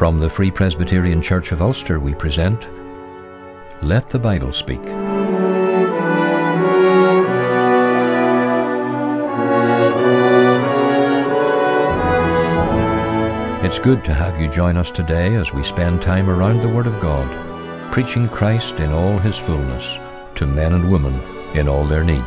From the Free Presbyterian Church of Ulster, we present Let the Bible Speak. It's good to have you join us today as we spend time around the Word of God, preaching Christ in all His fullness to men and women in all their need.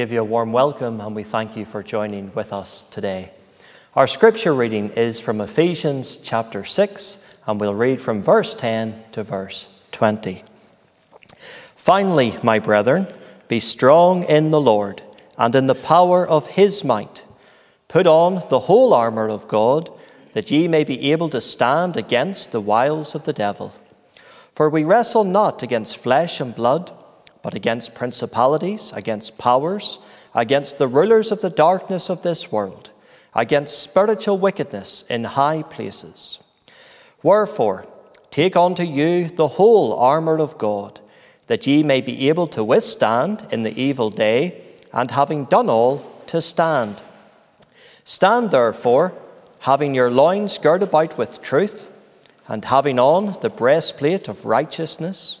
Give you a warm welcome and we thank you for joining with us today. Our scripture reading is from Ephesians chapter 6, and we'll read from verse 10 to verse 20. Finally, my brethren, be strong in the Lord and in the power of his might. Put on the whole armour of God, that ye may be able to stand against the wiles of the devil. For we wrestle not against flesh and blood but against principalities, against powers, against the rulers of the darkness of this world, against spiritual wickedness in high places. Wherefore, take unto you the whole armour of God, that ye may be able to withstand in the evil day, and having done all, to stand. Stand therefore, having your loins girt about with truth, and having on the breastplate of righteousness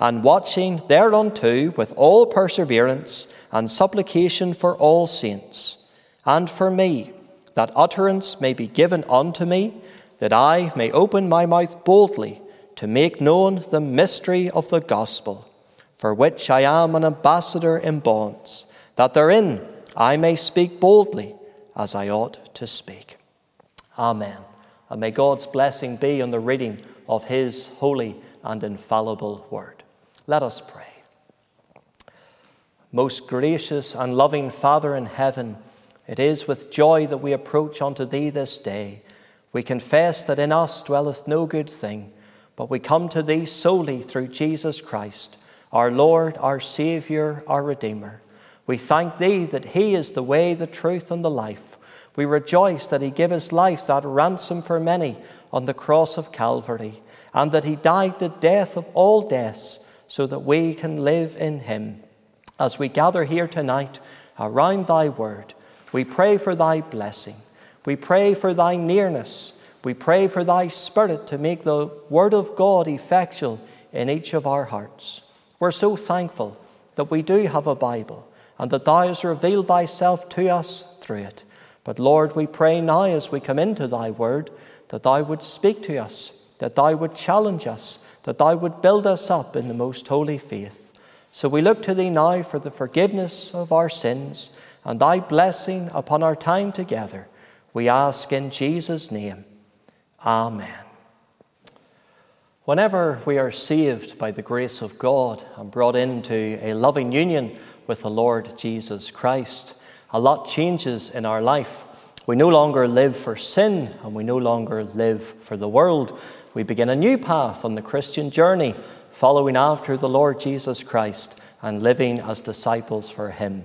and watching thereunto with all perseverance and supplication for all saints, and for me, that utterance may be given unto me, that I may open my mouth boldly to make known the mystery of the gospel for which I am an ambassador in bonds, that therein I may speak boldly as I ought to speak. Amen. And may God's blessing be on the reading of His holy and infallible word. Let us pray. Most gracious and loving Father in heaven, it is with joy that we approach unto Thee this day. We confess that in us dwelleth no good thing, but we come to Thee solely through Jesus Christ our Lord, our Saviour, our Redeemer. We thank Thee that He is the way, the truth, and the life. We rejoice that He gave His life, that ransom for many, on the cross of Calvary, and that He died the death of all deaths so that we can live in Him. As we gather here tonight around Thy Word, we pray for Thy blessing. We pray for Thy nearness. We pray for Thy Spirit to make the Word of God effectual in each of our hearts. We're so thankful that we do have a Bible and that Thou hast revealed Thyself to us through it. But Lord, we pray now as we come into Thy word that Thou would speak to us, that Thou would challenge us, that Thou would build us up in the most holy faith. So we look to Thee now for the forgiveness of our sins and Thy blessing upon our time together. We ask in Jesus' name. Amen. Whenever we are saved by the grace of God and brought into a loving union with the Lord Jesus Christ, a lot changes in our life. We no longer live for sin and we no longer live for the world. We begin a new path on the Christian journey, following after the Lord Jesus Christ and living as disciples for Him.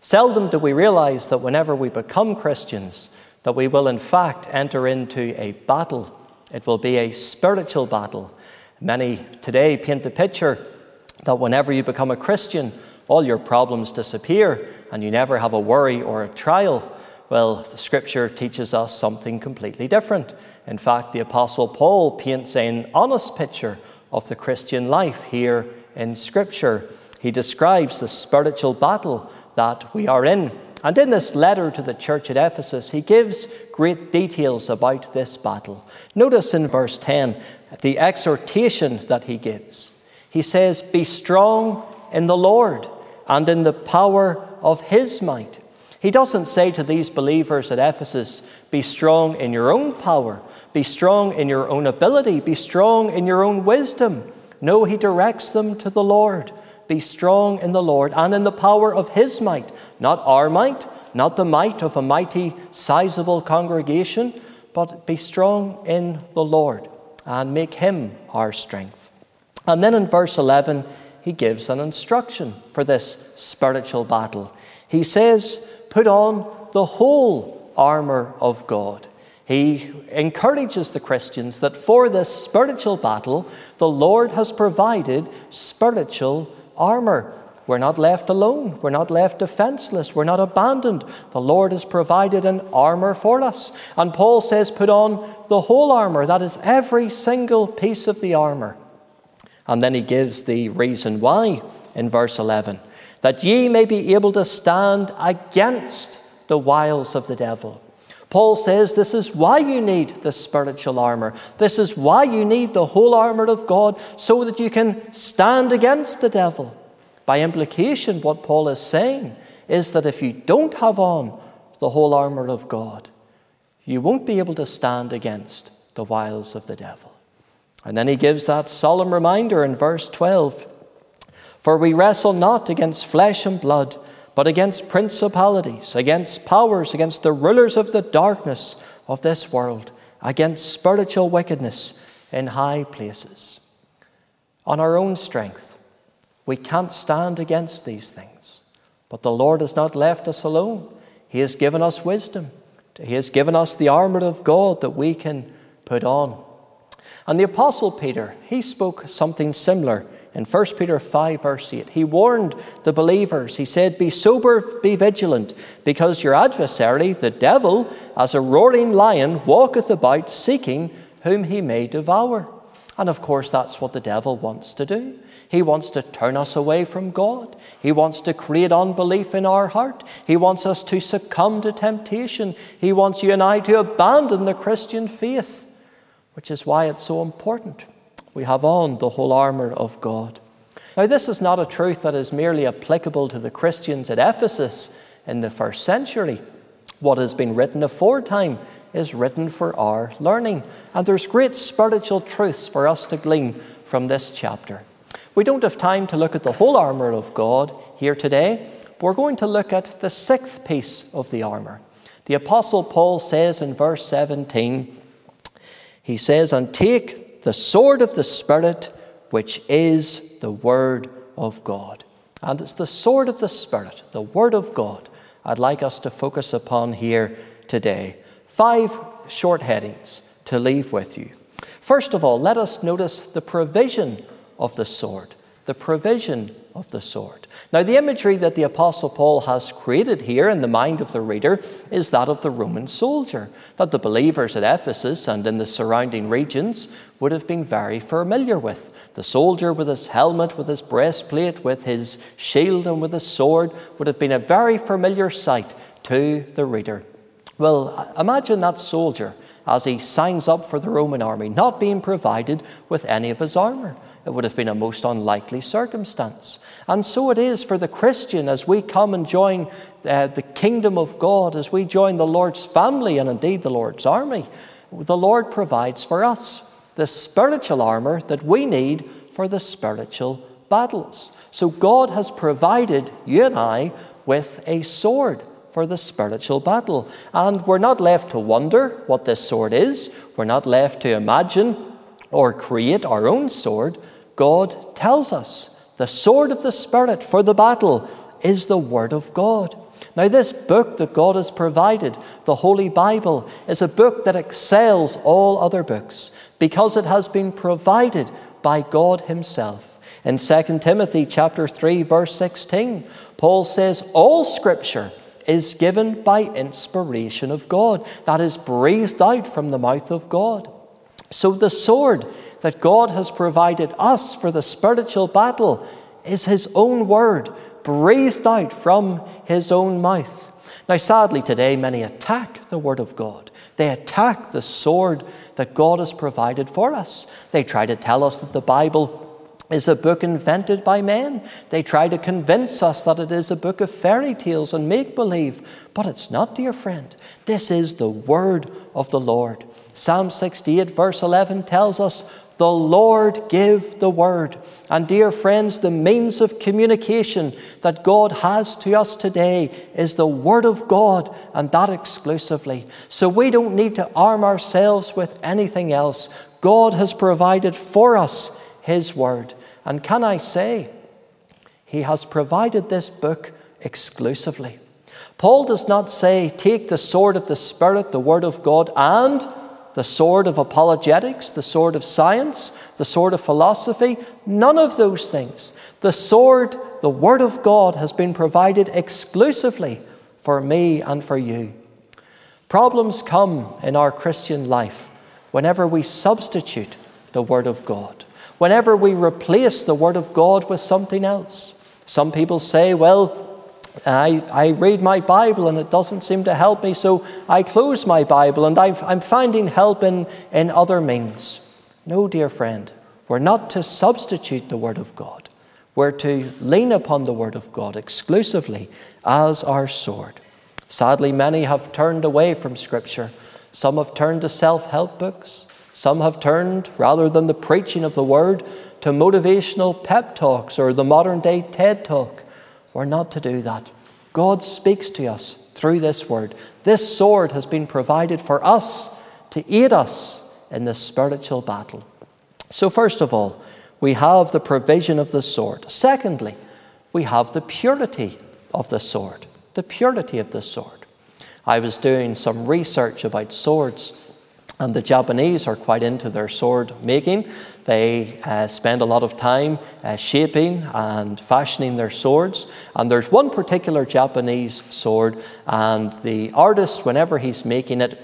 Seldom do we realize that whenever we become Christians, that we will in fact enter into a battle it will be a spiritual battle. Many today paint the picture that whenever you become a Christian, all your problems disappear and you never have a worry or a trial. Well, the scripture teaches us something completely different. In fact, the Apostle Paul paints an honest picture of the Christian life here in scripture. He describes the spiritual battle that we are in. And in this letter to the church at Ephesus, he gives great details about this battle. Notice in verse 10 the exhortation that he gives. He says, Be strong in the Lord and in the power of his might. He doesn't say to these believers at Ephesus, Be strong in your own power, be strong in your own ability, be strong in your own wisdom. No, he directs them to the Lord. Be strong in the Lord and in the power of his might, not our might, not the might of a mighty, sizable congregation, but be strong in the Lord and make him our strength. And then in verse 11, he gives an instruction for this spiritual battle. He says, Put on the whole armour of God. He encourages the Christians that for this spiritual battle, the Lord has provided spiritual armour. We're not left alone. We're not left defenseless. We're not abandoned. The Lord has provided an armour for us. And Paul says, put on the whole armour. That is every single piece of the armour. And then he gives the reason why in verse 11 that ye may be able to stand against the wiles of the devil. Paul says this is why you need the spiritual armour. This is why you need the whole armour of God so that you can stand against the devil. By implication, what Paul is saying is that if you don't have on the whole armour of God, you won't be able to stand against the wiles of the devil. And then he gives that solemn reminder in verse 12 For we wrestle not against flesh and blood, but against principalities, against powers, against the rulers of the darkness of this world, against spiritual wickedness in high places. On our own strength, we can't stand against these things. But the Lord has not left us alone. He has given us wisdom. He has given us the armour of God that we can put on. And the Apostle Peter, he spoke something similar in 1 Peter 5, verse 8. He warned the believers. He said, Be sober, be vigilant, because your adversary, the devil, as a roaring lion, walketh about seeking whom he may devour. And of course, that's what the devil wants to do. He wants to turn us away from God. He wants to create unbelief in our heart. He wants us to succumb to temptation. He wants you and I to abandon the Christian faith, which is why it's so important. We have on the whole armour of God. Now, this is not a truth that is merely applicable to the Christians at Ephesus in the first century. What has been written aforetime is written for our learning, and there's great spiritual truths for us to glean from this chapter. We don't have time to look at the whole armour of God here today. We're going to look at the sixth piece of the armour. The Apostle Paul says in verse 17, he says, And take the sword of the Spirit, which is the Word of God. And it's the sword of the Spirit, the Word of God, I'd like us to focus upon here today. Five short headings to leave with you. First of all, let us notice the provision of the sword. The provision of the sword. Now, the imagery that the Apostle Paul has created here in the mind of the reader is that of the Roman soldier, that the believers at Ephesus and in the surrounding regions would have been very familiar with. The soldier with his helmet, with his breastplate, with his shield, and with his sword would have been a very familiar sight to the reader. Well, imagine that soldier as he signs up for the Roman army, not being provided with any of his armour. It would have been a most unlikely circumstance. And so it is for the Christian as we come and join uh, the kingdom of God, as we join the Lord's family and indeed the Lord's army. The Lord provides for us the spiritual armour that we need for the spiritual battles. So God has provided you and I with a sword for the spiritual battle. And we're not left to wonder what this sword is, we're not left to imagine or create our own sword. God tells us the sword of the Spirit for the battle is the Word of God. Now, this book that God has provided, the Holy Bible, is a book that excels all other books because it has been provided by God Himself. In 2 Timothy chapter 3 verse 16, Paul says all scripture is given by inspiration of God, that is breathed out from the mouth of God. So the sword that God has provided us for the spiritual battle is His own word, breathed out from His own mouth. Now, sadly, today many attack the Word of God. They attack the sword that God has provided for us. They try to tell us that the Bible is a book invented by men. They try to convince us that it is a book of fairy tales and make believe, but it's not, dear friend. This is the word of the Lord. Psalm 68, verse 11 tells us, The Lord give the word. And, dear friends, the means of communication that God has to us today is the word of God, and that exclusively. So we don't need to arm ourselves with anything else. God has provided for us his Word. And can I say, He has provided this book exclusively. Paul does not say, take the sword of the Spirit, the Word of God, and the sword of apologetics, the sword of science, the sword of philosophy. None of those things. The sword, the Word of God, has been provided exclusively for me and for you. Problems come in our Christian life whenever we substitute the Word of God whenever we replace the Word of God with something else. Some people say, well, I, I read my Bible and it doesn't seem to help me, so I close my Bible and i I'm finding help in, in other means. No, dear friend, we're not to substitute the Word of God. We're to lean upon the Word of God exclusively as our sword. Sadly, many have turned away from Scripture. Some have turned to self help books. Some have turned, rather than the preaching of the word, to motivational pep talks or the modern day TED talk. We're not to do that. God speaks to us through this word. This sword has been provided for us to aid us in the spiritual battle. So, first of all, we have the provision of the sword. Secondly, we have the purity of the sword. The purity of the sword. I was doing some research about swords And the Japanese are quite into their sword making. They uh, spend a lot of time uh, shaping and fashioning their swords. And there's one particular Japanese sword, and the artist, whenever he's making it,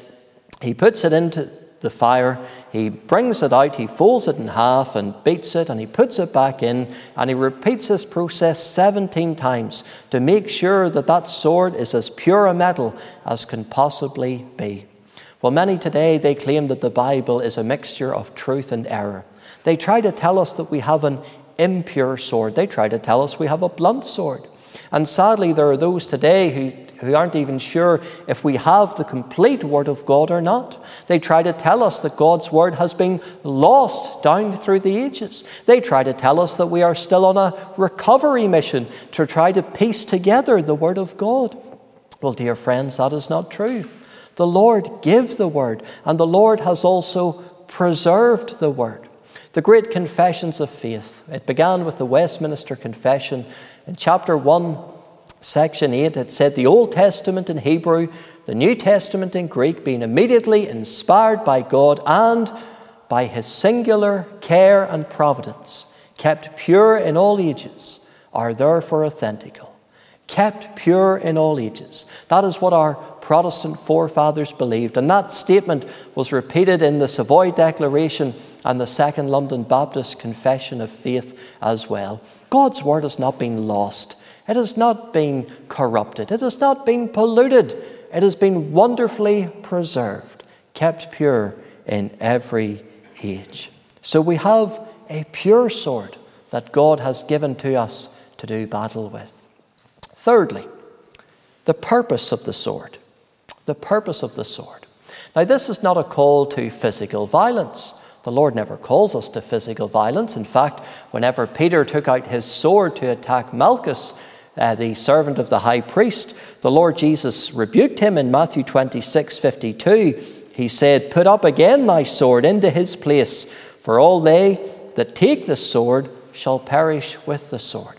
he puts it into the fire, he brings it out, he folds it in half and beats it, and he puts it back in, and he repeats this process 17 times to make sure that that sword is as pure a metal as can possibly be. Well, many today, they claim that the Bible is a mixture of truth and error. They try to tell us that we have an impure sword. They try to tell us we have a blunt sword. And sadly, there are those today who, who aren't even sure if we have the complete Word of God or not. They try to tell us that God's Word has been lost down through the ages. They try to tell us that we are still on a recovery mission to try to piece together the Word of God. Well, dear friends, that is not true. The Lord gave the word, and the Lord has also preserved the word. The great confessions of faith. It began with the Westminster Confession. In chapter 1, section 8, it said the Old Testament in Hebrew, the New Testament in Greek, being immediately inspired by God and by his singular care and providence, kept pure in all ages, are therefore authentical kept pure in all ages. That is what our Protestant forefathers believed. And that statement was repeated in the Savoy Declaration and the Second London Baptist Confession of Faith as well. God's Word has not been lost, it has not been corrupted, it has not been polluted, it has been wonderfully preserved, kept pure in every age. So we have a pure sword that God has given to us to do battle with. Thirdly, the purpose of the sword. The purpose of the sword. Now, this is not a call to physical violence. The Lord never calls us to physical violence. In fact, whenever Peter took out his sword to attack Malchus, uh, the servant of the high priest, the Lord Jesus rebuked him in Matthew 26 52. He said, Put up again thy sword into his place, for all they that take the sword shall perish with the sword.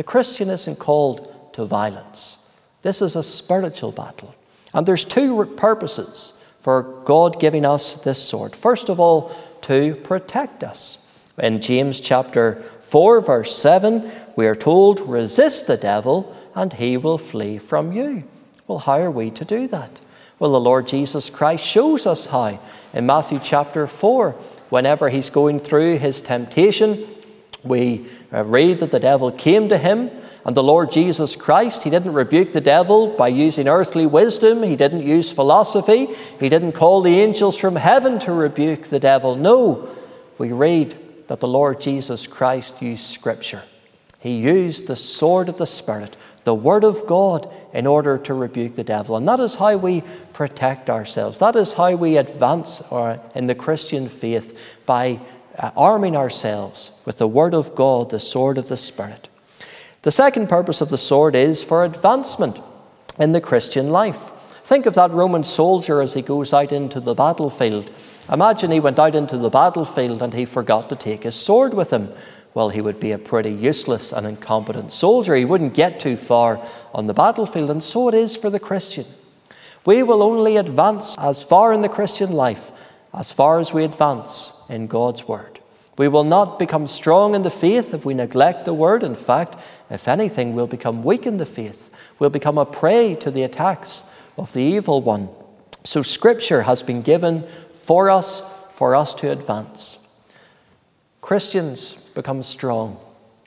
The Christian isn't called to violence. This is a spiritual battle. And there's two purposes for God giving us this sword. First of all, to protect us. In James chapter 4, verse 7, we are told, Resist the devil, and he will flee from you. Well, how are we to do that? Well, the Lord Jesus Christ shows us how. In Matthew chapter 4, whenever he's going through his temptation, we uh, read that the devil came to him, and the Lord Jesus Christ, he didn't rebuke the devil by using earthly wisdom, he didn't use philosophy, he didn't call the angels from heaven to rebuke the devil. No, we read that the Lord Jesus Christ used Scripture. He used the sword of the Spirit, the Word of God, in order to rebuke the devil. And that is how we protect ourselves. That is how we advance uh, in the Christian faith by uh, arming ourselves with the Word of God, the sword of the Spirit. The second purpose of the sword is for advancement in the Christian life. Think of that Roman soldier as he goes out into the battlefield. Imagine he went out into the battlefield and he forgot to take his sword with him. Well, he would be a pretty useless and incompetent soldier. He wouldn't get too far on the battlefield, and so it is for the Christian. We will only advance as far in the Christian life as far as we advance in God's Word. We will not become strong in the faith if we neglect the Word. In fact, if anything, we'll become weak in the faith. We'll become a prey to the attacks of the evil one. So, Scripture has been given for us, for us to advance. Christians become strong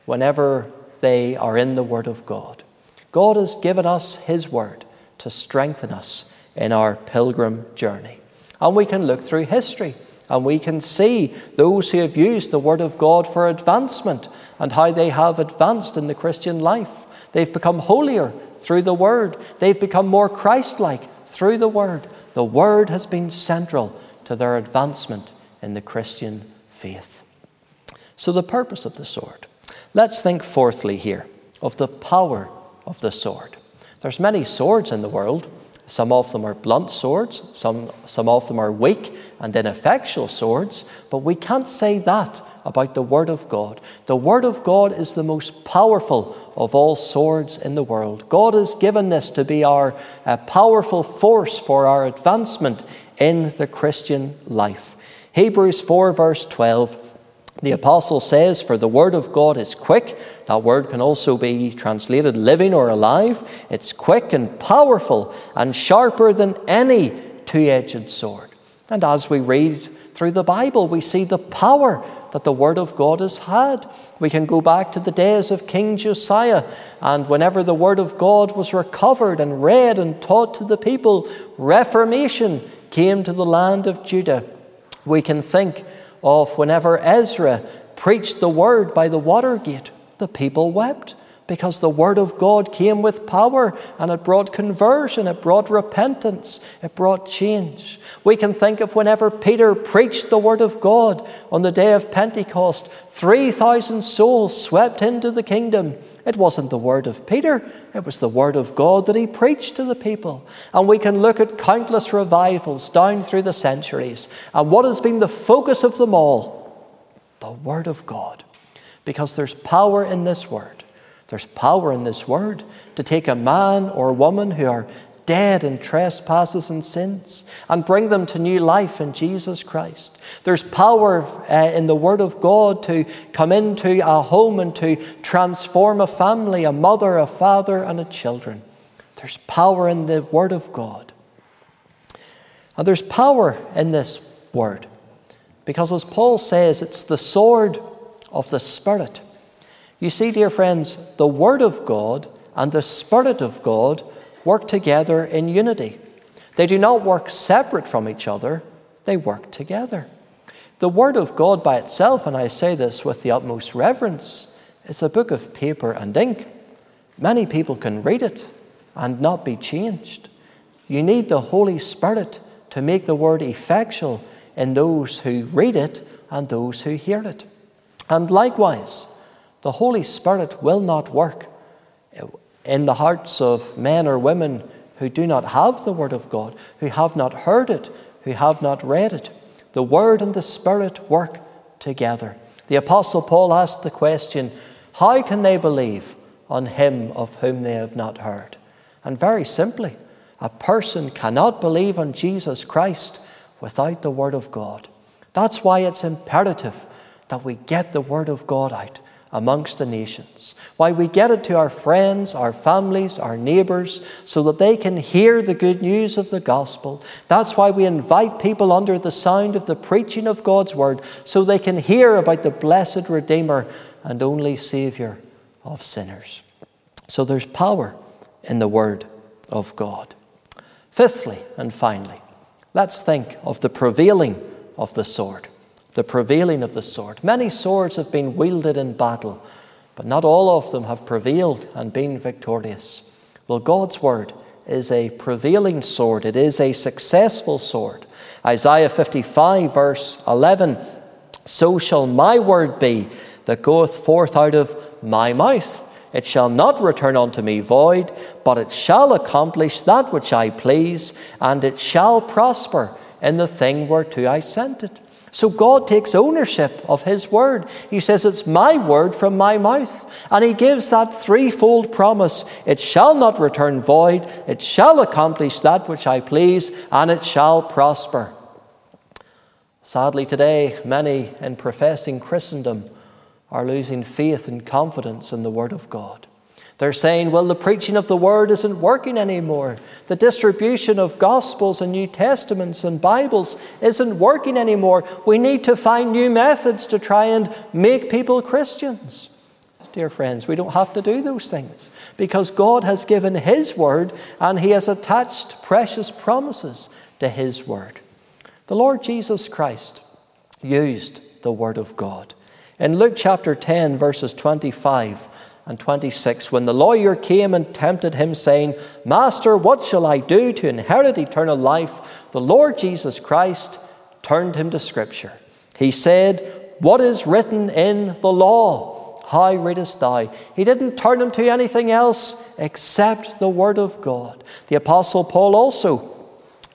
whenever they are in the Word of God. God has given us His Word to strengthen us in our pilgrim journey. And we can look through history and we can see those who have used the Word of God for advancement and how they have advanced in the Christian life. They've become holier through the Word, they've become more Christ like through the Word. The Word has been central to their advancement in the Christian faith. So, the purpose of the sword. Let's think fourthly here of the power of the sword. There's many swords in the world, Some of them are blunt swords, some, some of them are weak and ineffectual swords, but we can't say that about the Word of God. The Word of God is the most powerful of all swords in the world. God has given this to be our uh, powerful force for our advancement in the Christian life. Hebrews 4, verse 12. The apostle says, For the word of God is quick. That word can also be translated living or alive. It's quick and powerful and sharper than any two edged sword. And as we read through the Bible, we see the power that the Word of God has had. We can go back to the days of King Josiah, and whenever the Word of God was recovered and read and taught to the people, reformation came to the land of Judah. We can think of whenever Ezra preached the Word by the water gate, the people wept because the Word of God came with power and it brought conversion, it brought repentance, it brought change. We can think of whenever Peter preached the Word of God on the day of Pentecost, 3,000 souls swept into the kingdom. It wasn't the Word of Peter, it was the Word of God that he preached to the people. And we can look at countless revivals down through the centuries. And what has been the focus of them all? The Word of God. Because there's power in this Word. There's power in this word to take a man or woman who are dead in trespasses and sins and bring them to new life in Jesus Christ. There's power uh, in the Word of God to come into a home and to transform a family, a mother, a father, and a children. There's power in the Word of God. And there's power in this Word because, as Paul says, it's the sword of the Spirit. You see, dear friends, the Word of God and the Spirit of God work together in unity. They do not work separate from each other, they work together. The Word of God by itself, and I say this with the utmost reverence, is a book of paper and ink. Many people can read it and not be changed. You need the Holy Spirit to make the Word effectual in those who read it and those who hear it. And likewise, the Holy Spirit will not work in the hearts of men or women who do not have the Word of God, who have not heard it, who have not read it. The Word and the Spirit work together. The Apostle Paul asked the question how can they believe on Him of whom they have not heard? And very simply, a person cannot believe on Jesus Christ without the Word of God. That's why it's imperative that we get the Word of God out amongst the nations. Why we get it to our friends, our families, our neighbours, so that they can hear the good news of the gospel. That's why we invite people under the sound of the preaching of God's word, so they can hear about the blessed Redeemer and only Saviour of sinners. So there's power in the word of God. Fifthly and finally, let's think of the prevailing of the sword the prevailing of the sword. Many swords have been wielded in battle, but not all of them have prevailed and been victorious. Well, God's word is a prevailing sword, it is a successful sword. Isaiah 55, verse 11 So shall my word be that goeth forth out of my mouth. It shall not return unto me void, but it shall accomplish that which I please, and it shall prosper in the thing whereto I sent it. So God takes ownership of His word. He says, It's my word from my mouth. And He gives that threefold promise it shall not return void, it shall accomplish that which I please, and it shall prosper. Sadly, today, many in professing Christendom are losing faith and confidence in the Word of God. They're saying, well, the preaching of the word isn't working anymore. The distribution of gospels and New Testaments and Bibles isn't working anymore. We need to find new methods to try and make people Christians. Dear friends, we don't have to do those things because God has given His word and He has attached precious promises to His word. The Lord Jesus Christ used the word of God. In Luke chapter 10, verses 25, and 26 when the lawyer came and tempted him, saying, Master, what shall I do to inherit eternal life? The Lord Jesus Christ turned him to Scripture. He said, What is written in the law? how readest thou? He didn't turn him to anything else except the Word of God. The Apostle Paul also,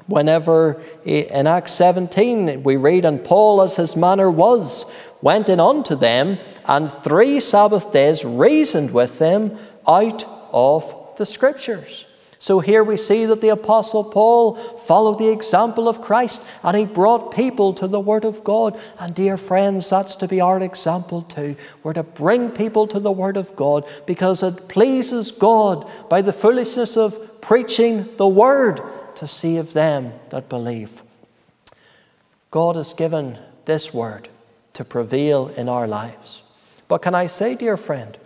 whenever eh, in Acts 17 we read, And Paul, as his manner was, went in unto them, and three Sabbath days reasoned with them out of the Scriptures. So here we see that the Apostle Paul followed the example of Christ and he brought people to the Word of God. And dear friends, that's to be our example too. We're to bring people to the Word of God because it pleases God by the foolishness of preaching the Word to save them that believe. God has given this Word to prevail in our lives. But can I say, dear friend,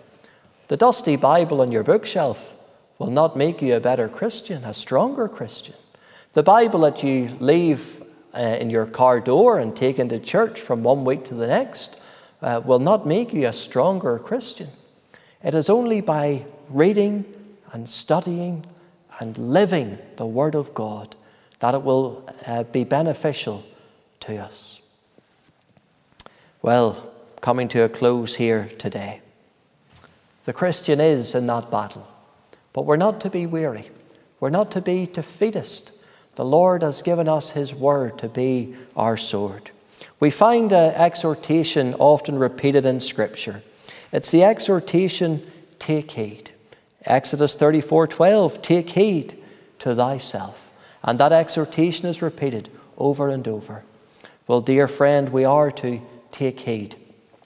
the dusty Bible on your bookshelf will not make you a better Christian, a stronger Christian. The Bible that you leave uh, in your car door and take into church from one week to the next uh, will not make you a stronger Christian. It is only by reading and studying and living the Word of God that it will uh, be beneficial to us. Well, coming to a close here today. The Christian is in that battle. But we're not to be weary. We're not to be defeatist. The Lord has given us His word to be our sword. We find an exhortation often repeated in Scripture. It's the exhortation, take heed. Exodus 34 12, take heed to thyself. And that exhortation is repeated over and over. Well, dear friend, we are to take heed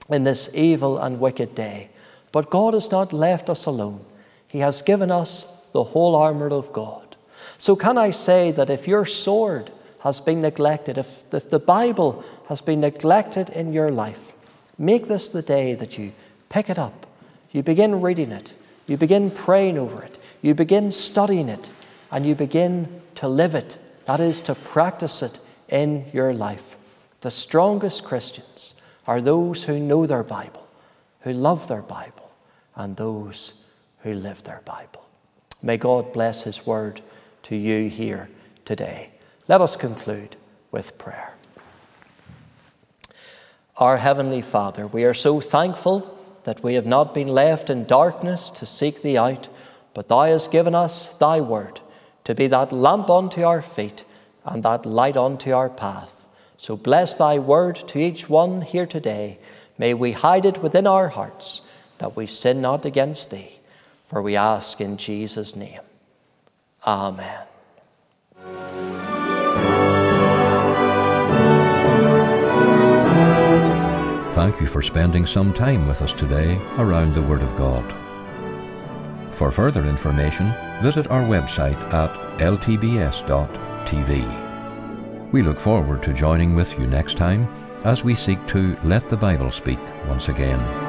in this evil and wicked day. But God has not left us alone. He has given us the whole armour of God. So, can I say that if your sword has been neglected, if, if the Bible has been neglected in your life, make this the day that you pick it up, you begin reading it, you begin praying over it, you begin studying it, and you begin to live it. That is, to practice it in your life. The strongest Christians are those who know their Bible, who love their Bible, and those who live their Bible. May God bless His word to you here today. Let us conclude with prayer. Our Heavenly Father, we are so thankful that we have not been left in darkness to seek Thee out, but Thou hast given us Thy word to be that lamp unto our feet and that light unto our path. So bless Thy word to each one here today. May we hide it within our hearts that we sin not against Thee. For we ask in Jesus' name. Amen. Thank you for spending some time with us today around the Word of God. For further information, visit our website at ltbs.tv. We look forward to joining with you next time as we seek to let the Bible speak once again.